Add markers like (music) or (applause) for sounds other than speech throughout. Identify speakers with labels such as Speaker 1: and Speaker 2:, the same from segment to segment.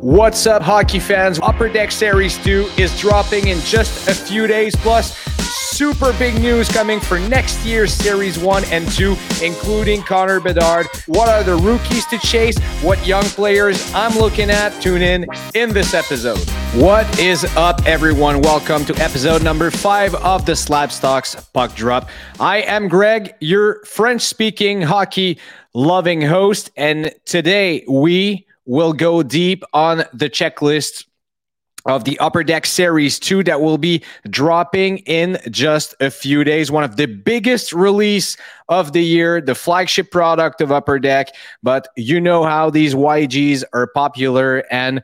Speaker 1: What's up, hockey fans? Upper Deck Series 2 is dropping in just a few days. Plus, super big news coming for next year's Series 1 and 2, including Connor Bedard. What are the rookies to chase? What young players I'm looking at? Tune in in this episode. What is up, everyone? Welcome to episode number five of the Slabstox Puck Drop. I am Greg, your French speaking hockey loving host, and today we will go deep on the checklist of the Upper Deck Series 2 that will be dropping in just a few days. One of the biggest release of the year, the flagship product of Upper Deck. But you know how these YGs are popular and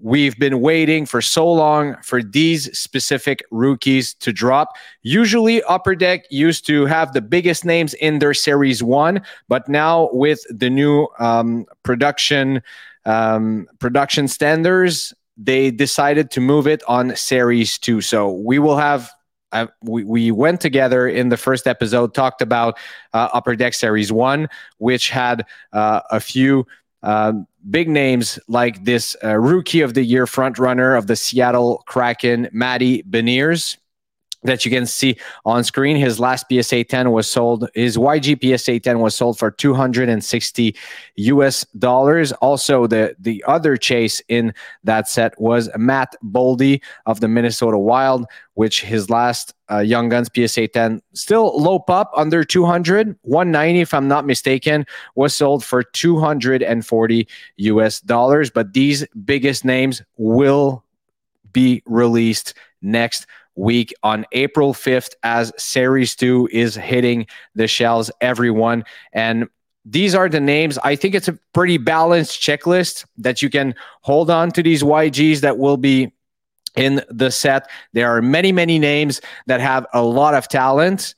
Speaker 1: We've been waiting for so long for these specific rookies to drop. Usually, Upper Deck used to have the biggest names in their Series 1, but now with the new um, production um, production standards, they decided to move it on Series 2. So we will have uh, we, we went together in the first episode, talked about uh, Upper Deck Series 1, which had uh, a few uh, big names like this uh, Rookie of the Year frontrunner of the Seattle Kraken, Matty Beniers that you can see on screen. His last PSA 10 was sold, his YG PSA 10 was sold for 260 US dollars. Also, the, the other chase in that set was Matt Boldy of the Minnesota Wild, which his last uh, Young Guns PSA 10 still low pup under 200, 190 if I'm not mistaken, was sold for 240 US dollars. But these biggest names will be released next week on April 5th as Series 2 is hitting the shelves, everyone. And these are the names. I think it's a pretty balanced checklist that you can hold on to these YGs that will be in the set. There are many, many names that have a lot of talent.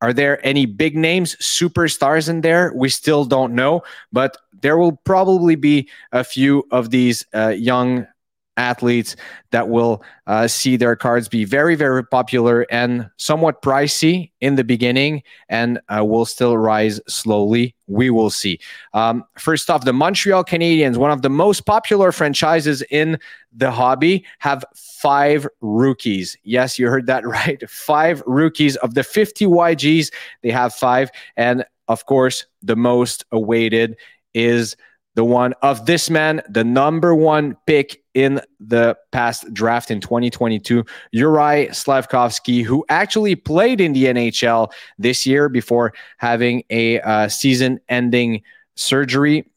Speaker 1: Are there any big names, superstars in there? We still don't know, but there will probably be a few of these uh, young athletes that will uh, see their cards be very, very popular and somewhat pricey in the beginning and uh, will still rise slowly. We will see. Um, first off, the Montreal Canadiens, one of the most popular franchises in the hobby, have five rookies. Yes, you heard that (laughs) right. Five rookies of the 50 YGs, they have five. And of course, the most awaited is the one of this man, the number one pick in the past draft in 2022, Juraj Slafkovsky, who actually played in the NHL this year before having a uh, season ending surgery.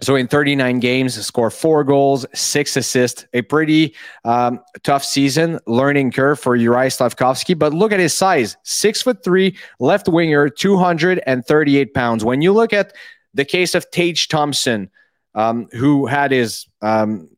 Speaker 1: So in 39 games, score four goals, six assists, a pretty um, tough season, learning curve for Juraj Slafkovsky. But look at his size, six foot three, left winger, 238 pounds. When you look at the case of Tage Thompson, um, who had his um,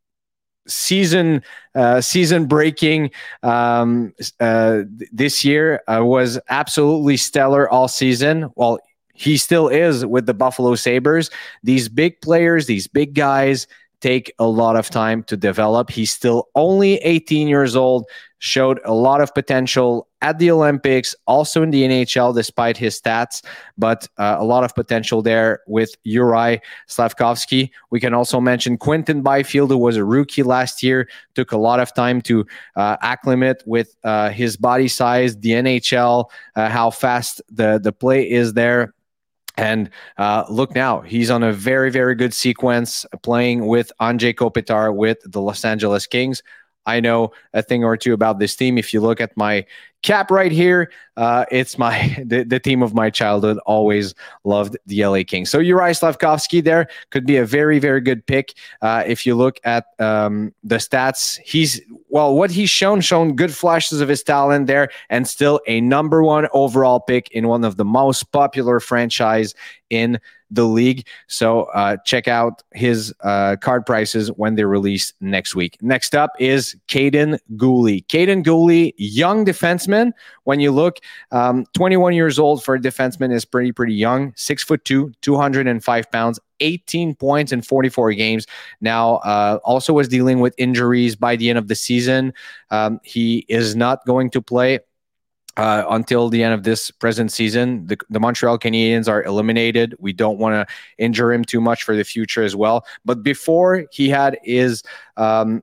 Speaker 1: season uh, season breaking um, uh, this year uh, was absolutely stellar all season. Well, he still is with the Buffalo Sabres. These big players, these big guys take a lot of time to develop. He's still only 18 years old, showed a lot of potential at the Olympics, also in the NHL, despite his stats, but uh, a lot of potential there with Juraj Slafkovsky. We can also mention Quinton Byfield, who was a rookie last year, took a lot of time to uh, acclimate with uh, his body size, the NHL, uh, how fast the, the play is there. And uh, look now, he's on a very, very good sequence playing with Anze Kopitar with the Los Angeles Kings. I know a thing or two about this team. If you look at my cap right here, uh, it's my (laughs) the, the, team of my childhood. Always loved the LA Kings. So Juraj Slafkovsky there could be a very very good pick. Uh, if you look at um, the stats, he's well what he's shown shown good flashes of his talent there, and still a number one overall pick in one of the most popular franchise in the league. So uh, check out his uh, card prices when they release next week. Next up is Kaiden Guhle. Kaiden Guhle, young defenseman. When you look, um, 21 years old for a defenseman is pretty, pretty young. Six foot two, 205 pounds. 18 points in 44 games. Now, uh, also was dealing with injuries by the end of the season. Um, he is not going to play uh, until the end of this present season. The, the Montreal Canadiens are eliminated. We don't want to injure him too much for the future as well. But before he had his um,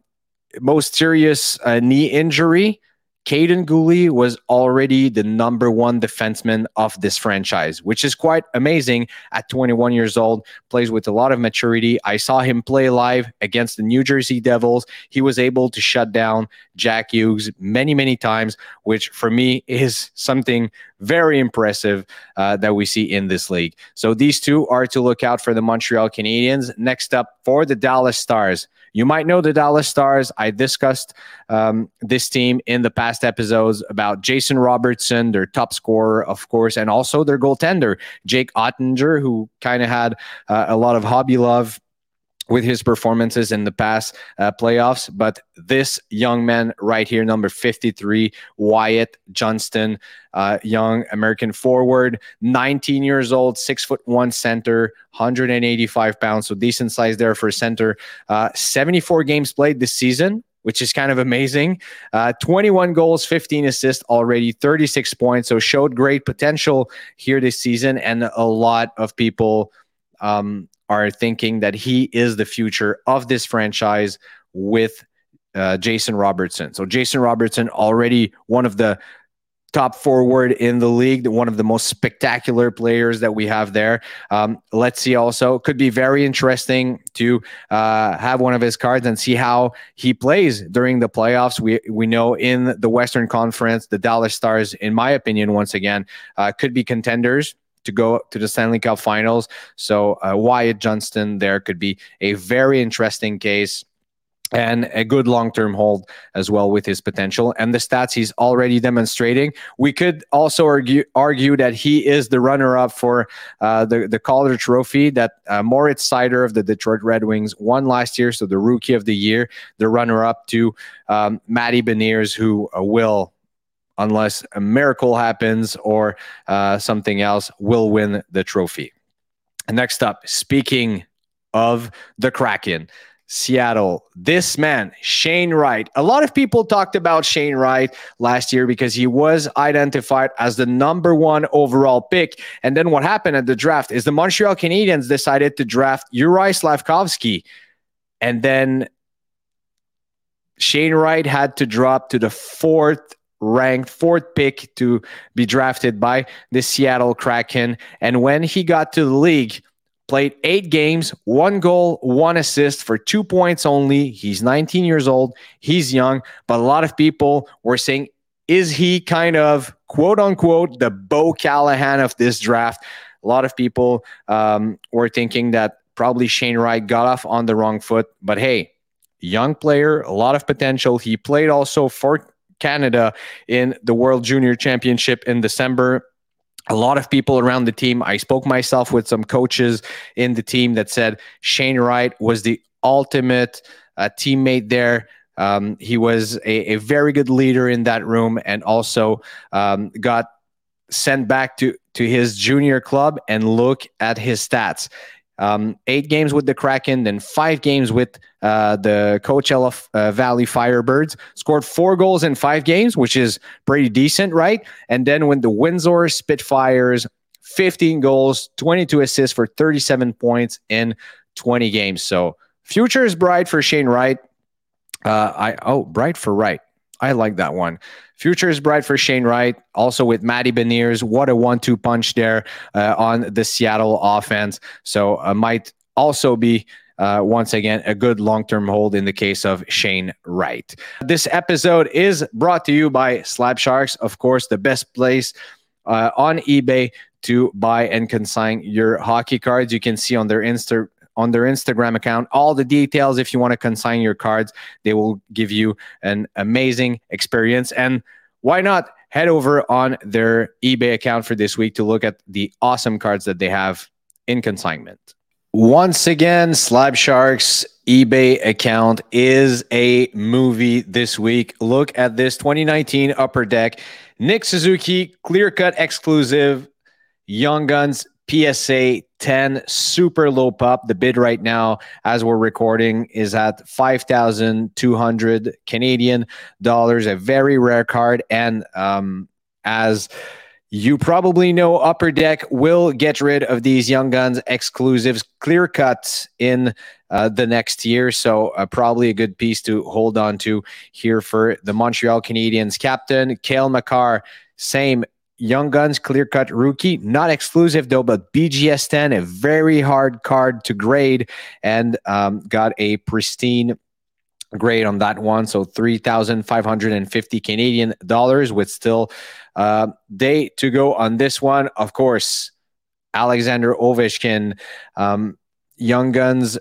Speaker 1: most serious uh, knee injury, Kaiden Guhle was already the number one defenseman of this franchise, which is quite amazing at 21 years old. Plays with a lot of maturity. I saw him play live against the New Jersey Devils. He was able to shut down Jack Hughes many, many times, which for me is something very impressive uh, that we see in this league. So these two are to look out for the Montreal Canadiens. Next up for the Dallas Stars. You might know the Dallas Stars. I discussed um, this team in the past episodes about Jason Robertson, their top scorer, of course, and also their goaltender, Jake Oettinger, who kind of had uh, a lot of hobby love with his performances in the past uh, playoffs. But this young man right here, number 53, Wyatt Johnston, uh, young American forward, 19 years old, six foot one center, 185 pounds. So decent size there for a center. Uh, 74 games played this season. Which is kind of amazing. Uh, 21 goals, 15 assists already, 36 points. So showed great potential here this season. And a lot of people um, are thinking that he is the future of this franchise with uh, Jason Robertson. So Jason Robertson already one of the top forward in the league, one of the most spectacular players that we have there. Um, let's see also could be very interesting to uh, have one of his cards and see how he plays during the playoffs. We we know in the Western Conference, the Dallas Stars, in my opinion, once again, uh, could be contenders to go to the Stanley Cup Finals. So uh, Wyatt Johnston there could be a very interesting case and a good long-term hold as well with his potential and the stats he's already demonstrating. We could also argue argue that he is the runner-up for uh, the the Calder Trophy that uh, Moritz Seider of the Detroit Red Wings won last year, so the Rookie of the Year, the runner-up to um, Matty Beniers, who will unless a miracle happens or uh, something else, will win the trophy. Next up, speaking of the Kraken, Seattle. This man, Shane Wright. A lot of people talked about Shane Wright last year because he was identified as the number one overall pick. And then what happened at the draft is the Montreal Canadiens decided to draft Uri Slafkovsky. And then Shane Wright had to drop to the fourth ranked fourth pick to be drafted by the Seattle Kraken. And when he got to the league, played eight games, one goal, one assist for two points only. He's 19 years old. He's young, but a lot of people were saying, is he kind of quote unquote the Bo Callahan of this draft? A lot of people um, were thinking that probably Shane Wright got off on the wrong foot, but hey, young player, a lot of potential. He played also for Canada in the World Junior Championship in December. A lot of people around the team. I spoke myself with some coaches in the team that said Shane Wright was the ultimate uh, teammate there. Um, he was a, a, very good leader in that room and also um, got sent back to, to his junior club and look at his stats um, eight games with the Kraken, then five games with uh, the Coachella uh, Valley Firebirds. Scored four goals in five games, which is pretty decent, right? And then when the Windsor Spitfires, 15 goals, 22 assists for 37 points in 20 games. So future is bright for Shane Wright. Uh, I oh, bright for Wright. I like that one. Future is bright for Shane Wright. Also with Matty Beniers. What a one two punch there uh, on the Seattle offense. So uh, might also be uh, once again, a good long term hold in the case of Shane Wright. This episode is brought to you by Slab Sharks, of course, the best place uh, on eBay to buy and consign your hockey cards. You can see on their Insta on their Instagram account all the details. If you want to consign your cards, they will give you an amazing experience. And why not head over on their eBay account for this week to look at the awesome cards that they have in consignment. Once again, Slab Sharks eBay account is a movie this week. Look at this 2019 Upper Deck Nick Suzuki clear cut exclusive Young Guns PSA 10 super low pop. The bid right now, as we're recording, is at 5,200 Canadian dollars. A very rare card. And um, as you probably know Upper Deck will get rid of these Young Guns exclusives, clear cuts in uh, the next year. So, uh, probably a good piece to hold on to here for the Montreal Canadiens. Captain Cale Makar, same Young Guns clear cut rookie, not exclusive though, but BGS 10, a very hard card to grade, and um, got a pristine grade on that one. So 3,550 Canadian dollars with still uh, day to go on this one. Of course, Alexander Ovechkin, um, Young Guns,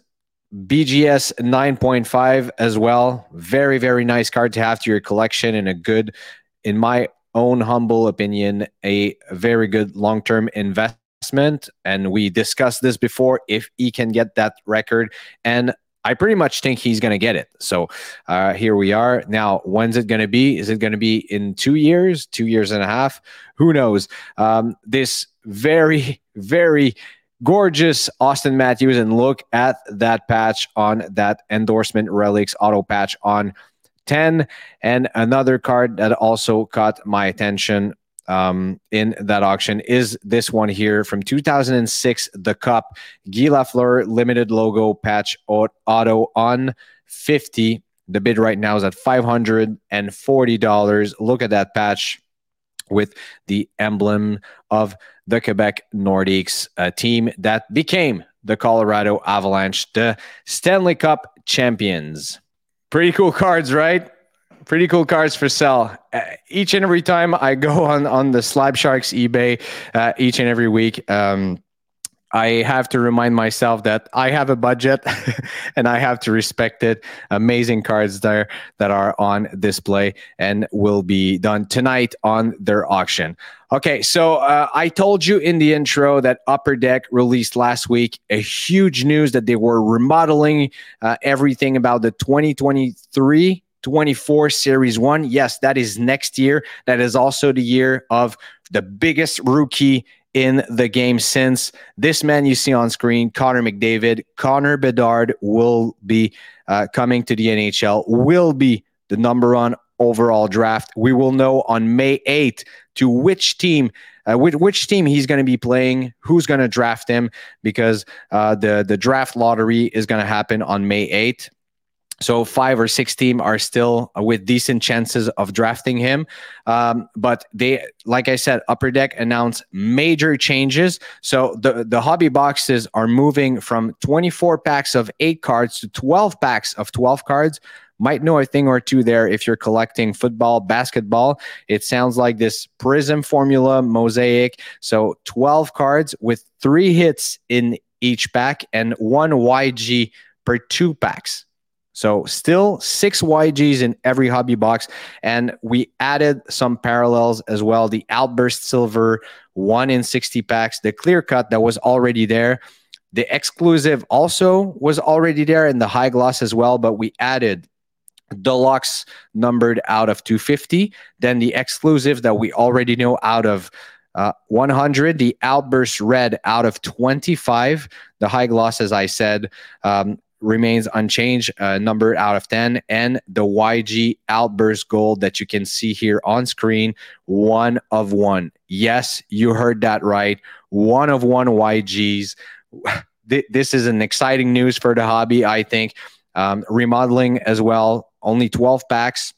Speaker 1: BGS 9.5 as well. Very, very nice card to have to your collection and a good, in my own humble opinion, a very good long term investment. And we discussed this before if he can get that record. And I pretty much think he's going to get it. So uh, here we are. Now, when's it going to be? Is it going to be in two years, two years and a half? Who knows? Um, this very, (laughs) very gorgeous Auston Matthews, and look at that patch on that endorsement relics auto patch on 10. And another card that also caught my attention um, in that auction is this one here from 2006, the Cup Guy Lafleur limited logo patch auto on 50. The bid right now is at $540. Look at that patch with the emblem of the Quebec Nordiques, team that became the Colorado Avalanche, the Stanley Cup champions. Pretty cool cards, right? pretty cool cards for sale. Uh, each and every time I go on on the Slab Sharks eBay, uh, each and every week. Um, I have to remind myself that I have a budget (laughs) and I have to respect it. Amazing cards there that are on display and will be done tonight on their auction. Okay, so uh, I told you in the intro that Upper Deck released last week a huge news that they were remodeling uh, everything about the 2023 24 Series 1. Yes, that is next year. That is also the year of the biggest rookie in the game since this man you see on screen, Connor McDavid. Connor Bedard will be uh, coming to the NHL, will be the number one overall draft. We will know on May 8th to which team. Uh, which, which team he's going to be playing, who's going to draft him, because uh, the the draft lottery is going to happen on May 8th. So five or six team are still with decent chances of drafting him. Um, but they, like I said, Upper Deck announced major changes. So the the hobby boxes are moving from 24 packs of eight cards to 12 packs of 12 cards. Might know a thing or two there if you're collecting football, basketball. It sounds like this Prizm formula mosaic. So 12 cards with three hits in each pack and one YG per two packs. So still six YGs in every hobby box. And we added some parallels as well. The Outburst Silver, one in 60 packs, the clear cut that was already there. The exclusive also was already there and the high gloss as well, but we added deluxe numbered out of 250. Then the exclusive that we already know out of uh, 100, the Outburst Red out of 25. The high gloss, as I said, um, remains unchanged, uh, number out of 10. And the YG Outburst Gold that you can see here on screen, one of one. Yes, you heard that right. One of one YGs. (sighs) This is an exciting news for the hobby, I think. Um, remodeling as well, only 12 packs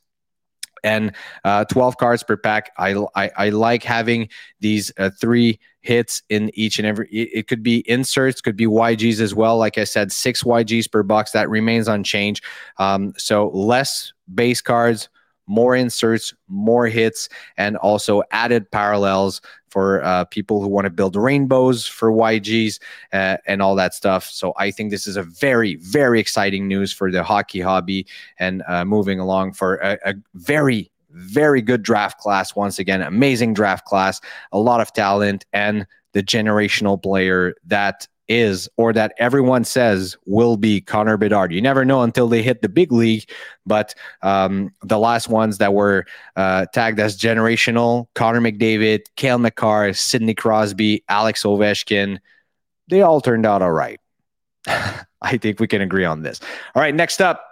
Speaker 1: and uh, 12 cards per pack. I, I, I like having these uh, three hits in each and every. It, could be inserts, could be YGs as well. Like I said, six YGs per box. That remains unchanged. Um, so less base cards, more inserts, more hits, and also added parallels for uh, people who want to build rainbows for YGs uh, and all that stuff. So I think this is a very, very exciting news for the hockey hobby and uh, moving along for a, a very, very good draft class. Once again, amazing draft class, a lot of talent, and the generational player that is or that everyone says will be Connor Bedard. You never know until they hit the big league, but um, the last ones that were uh, tagged as generational Connor McDavid, Cale Makar, Sidney Crosby, Alex Ovechkin they all turned out all right. (laughs) I think we can agree on this. All right, next up.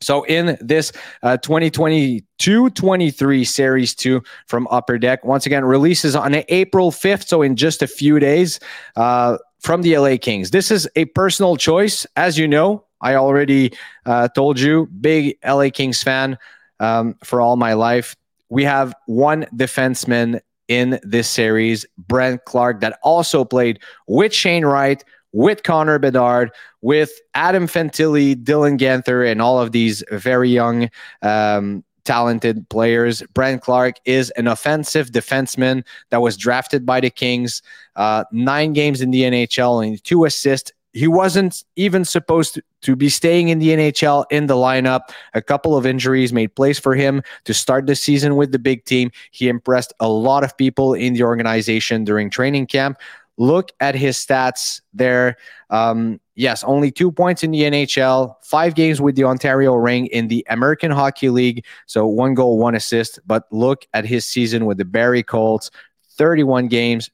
Speaker 1: So in this 2022-23 uh, Series 2 from Upper Deck, once again, releases on April 5th, so in just a few days uh, from the LA Kings. This is a personal choice. As you know, I already uh, told you, big LA Kings fan um, for all my life. We have one defenseman in this series, Brandt Clarke, that also played with Shane Wright, with Connor Bedard, with Adam Fantilli, Dylan Guenther, and all of these very young, um, talented players. Brandt Clarke is an offensive defenseman that was drafted by the Kings. Uh, nine games in the NHL and two assists. He wasn't even supposed to, to be staying in the NHL in the lineup. A couple of injuries made place for him to start the season with the big team. He impressed a lot of people in the organization during training camp. Look at his stats there. Um, yes, only two points in the NHL, five games with the Ontario Reign in the American Hockey League. So one goal, one assist. But look at his season with the Barrie Colts 31 games,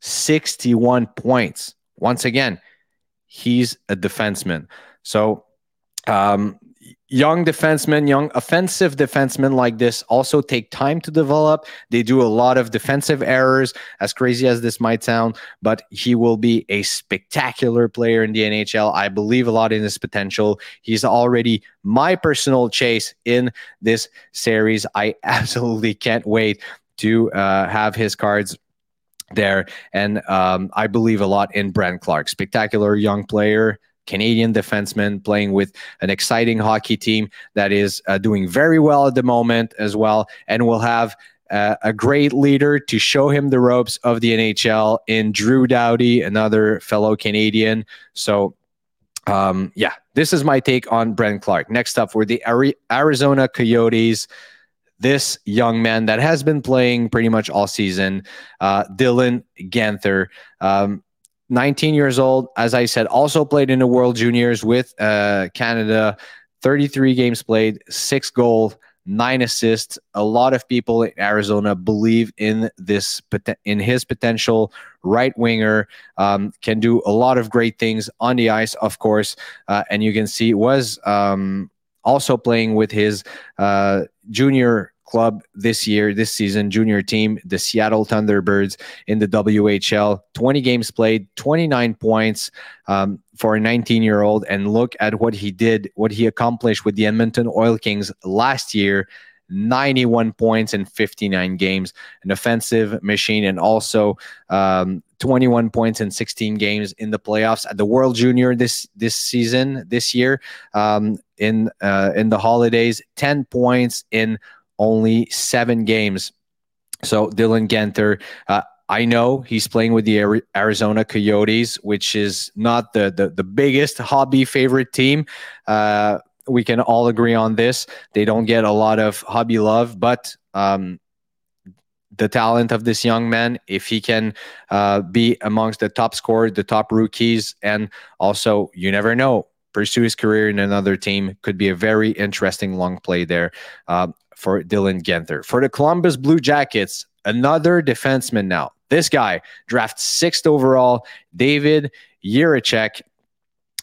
Speaker 1: 61 points. Once again, he's a defenseman. So um, young defensemen, young offensive defensemen like this also take time to develop. They do a lot of defensive errors, as crazy as this might sound, but he will be a spectacular player in the NHL. I believe a lot in his potential. He's already my personal chase in this series. I (laughs) absolutely can't wait to uh, have his cards there. And um, I believe a lot in Brandt Clarke. spectacular young player. Canadian defenseman playing with an exciting hockey team that is uh, doing very well at the moment as well, and will have uh, a great leader to show him the ropes of the NHL in Drew Doughty, another fellow Canadian. So, um, yeah, this is my take on Brandt Clarke. Next up, for the Arizona Coyotes. This young man that has been playing pretty much all season, uh, Dylan Guenther. Um, 19 years old. As I said, also played in the World Juniors with uh, Canada. 33 games played, six goals, nine assists. A lot of people in Arizona believe in this in his potential. Right winger um, can do a lot of great things on the ice, of course, uh, and you can see was um, also playing with his uh, junior club this year, this season, junior team, the Seattle Thunderbirds in the WHL. 20 games played, 29 points um, for a 19 year old. And look at what he did, what he accomplished with the Edmonton Oil Kings last year. 91 points in 59 games, an offensive machine, and also um, 21 points in 16 games in the playoffs at the World Junior this this season, this year. Um, in uh, in the holidays, 10 points in only seven games. So Dylan Guenther, uh, I know he's playing with the Arizona Coyotes, which is not the the, the biggest hobby favorite team. Uh, we can all agree on this. They don't get a lot of hobby love, but um, the talent of this young man, if he can uh, be amongst the top scorers, the top rookies, and also you never know, pursue his career in another team, could be a very interesting long play there. Uh, for Dylan Guenther. For the Columbus Blue Jackets, another defenseman now. This guy, draft sixth overall, David Jiricek.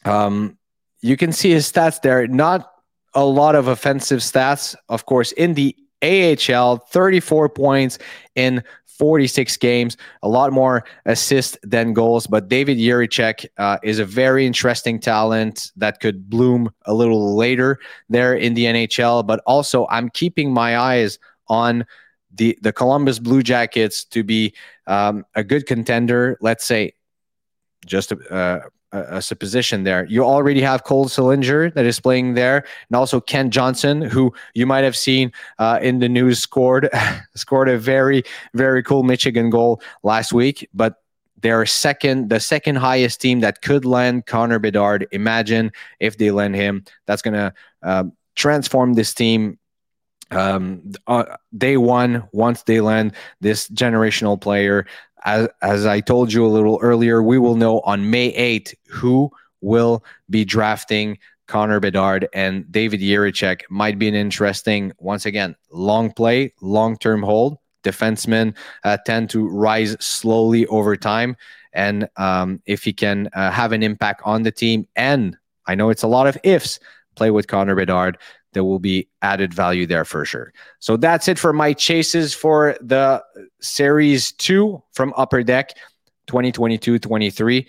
Speaker 1: Um, you can see his stats there. Not a lot of offensive stats, of course, in the AHL, 34 points in 46 games, a lot more assists than goals. But David Jiricek uh, is a very interesting talent that could bloom a little later there in the NHL. But also, I'm keeping my eyes on the the Columbus Blue Jackets to be um, a good contender. Let's say just uh, a, a supposition there. You already have Cole Sillinger that is playing there, and also Kent Johnson, who you might have seen uh, in the news scored (laughs) scored a very very cool Michigan goal last week, but. They're second, the second highest team that could land Connor Bedard. Imagine if they land him. That's gonna uh, transform this team um, uh, day one once they land this generational player as, as I told you a little earlier, we will know on May 8th who will be drafting Connor Bedard and David Jiricek might be an interesting, once again, long play, long term hold. Defensemen uh, tend to rise slowly over time. And um, if he can uh, have an impact on the team, and I know it's a lot of ifs, play with Connor Bedard. There will be added value there for sure. So that's it for my chases for the Series 2 from Upper Deck 2022 23.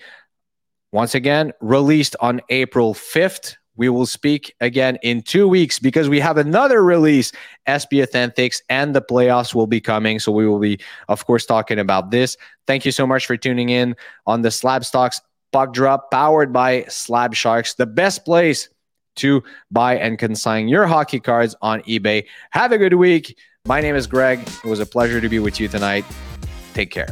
Speaker 1: Once again, released on April 5th. We will speak again in two weeks because we have another release, SP Authentics, and the playoffs will be coming. So we will be, of course, talking about this. Thank you so much for tuning in on the SlabStox Puck Drop, powered by Slab Sharks, the best place to buy and consign your hockey cards on eBay. Have a good week. My name is Greg. It was a pleasure to be with you tonight. Take care.